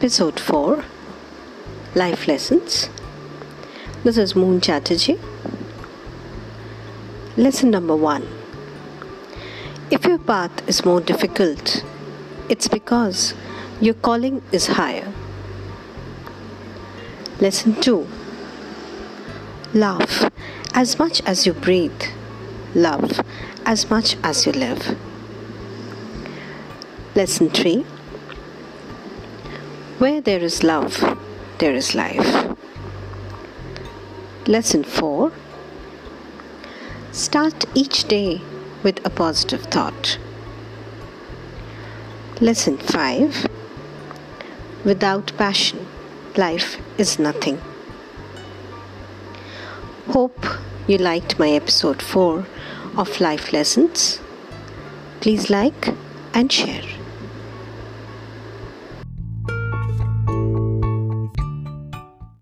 Episode 4 Life Lessons. This is Moon Chatterjee. Lesson number 1 If your path is more difficult, it's because your calling is higher. Lesson 2 Laugh as much as you breathe, love as much as you live. Lesson 3 Where there is love, there is life. Lesson 4 Start each day with a positive thought. Lesson 5 Without passion, life is nothing. Hope you liked my episode 4 of Life Lessons. Please like and share.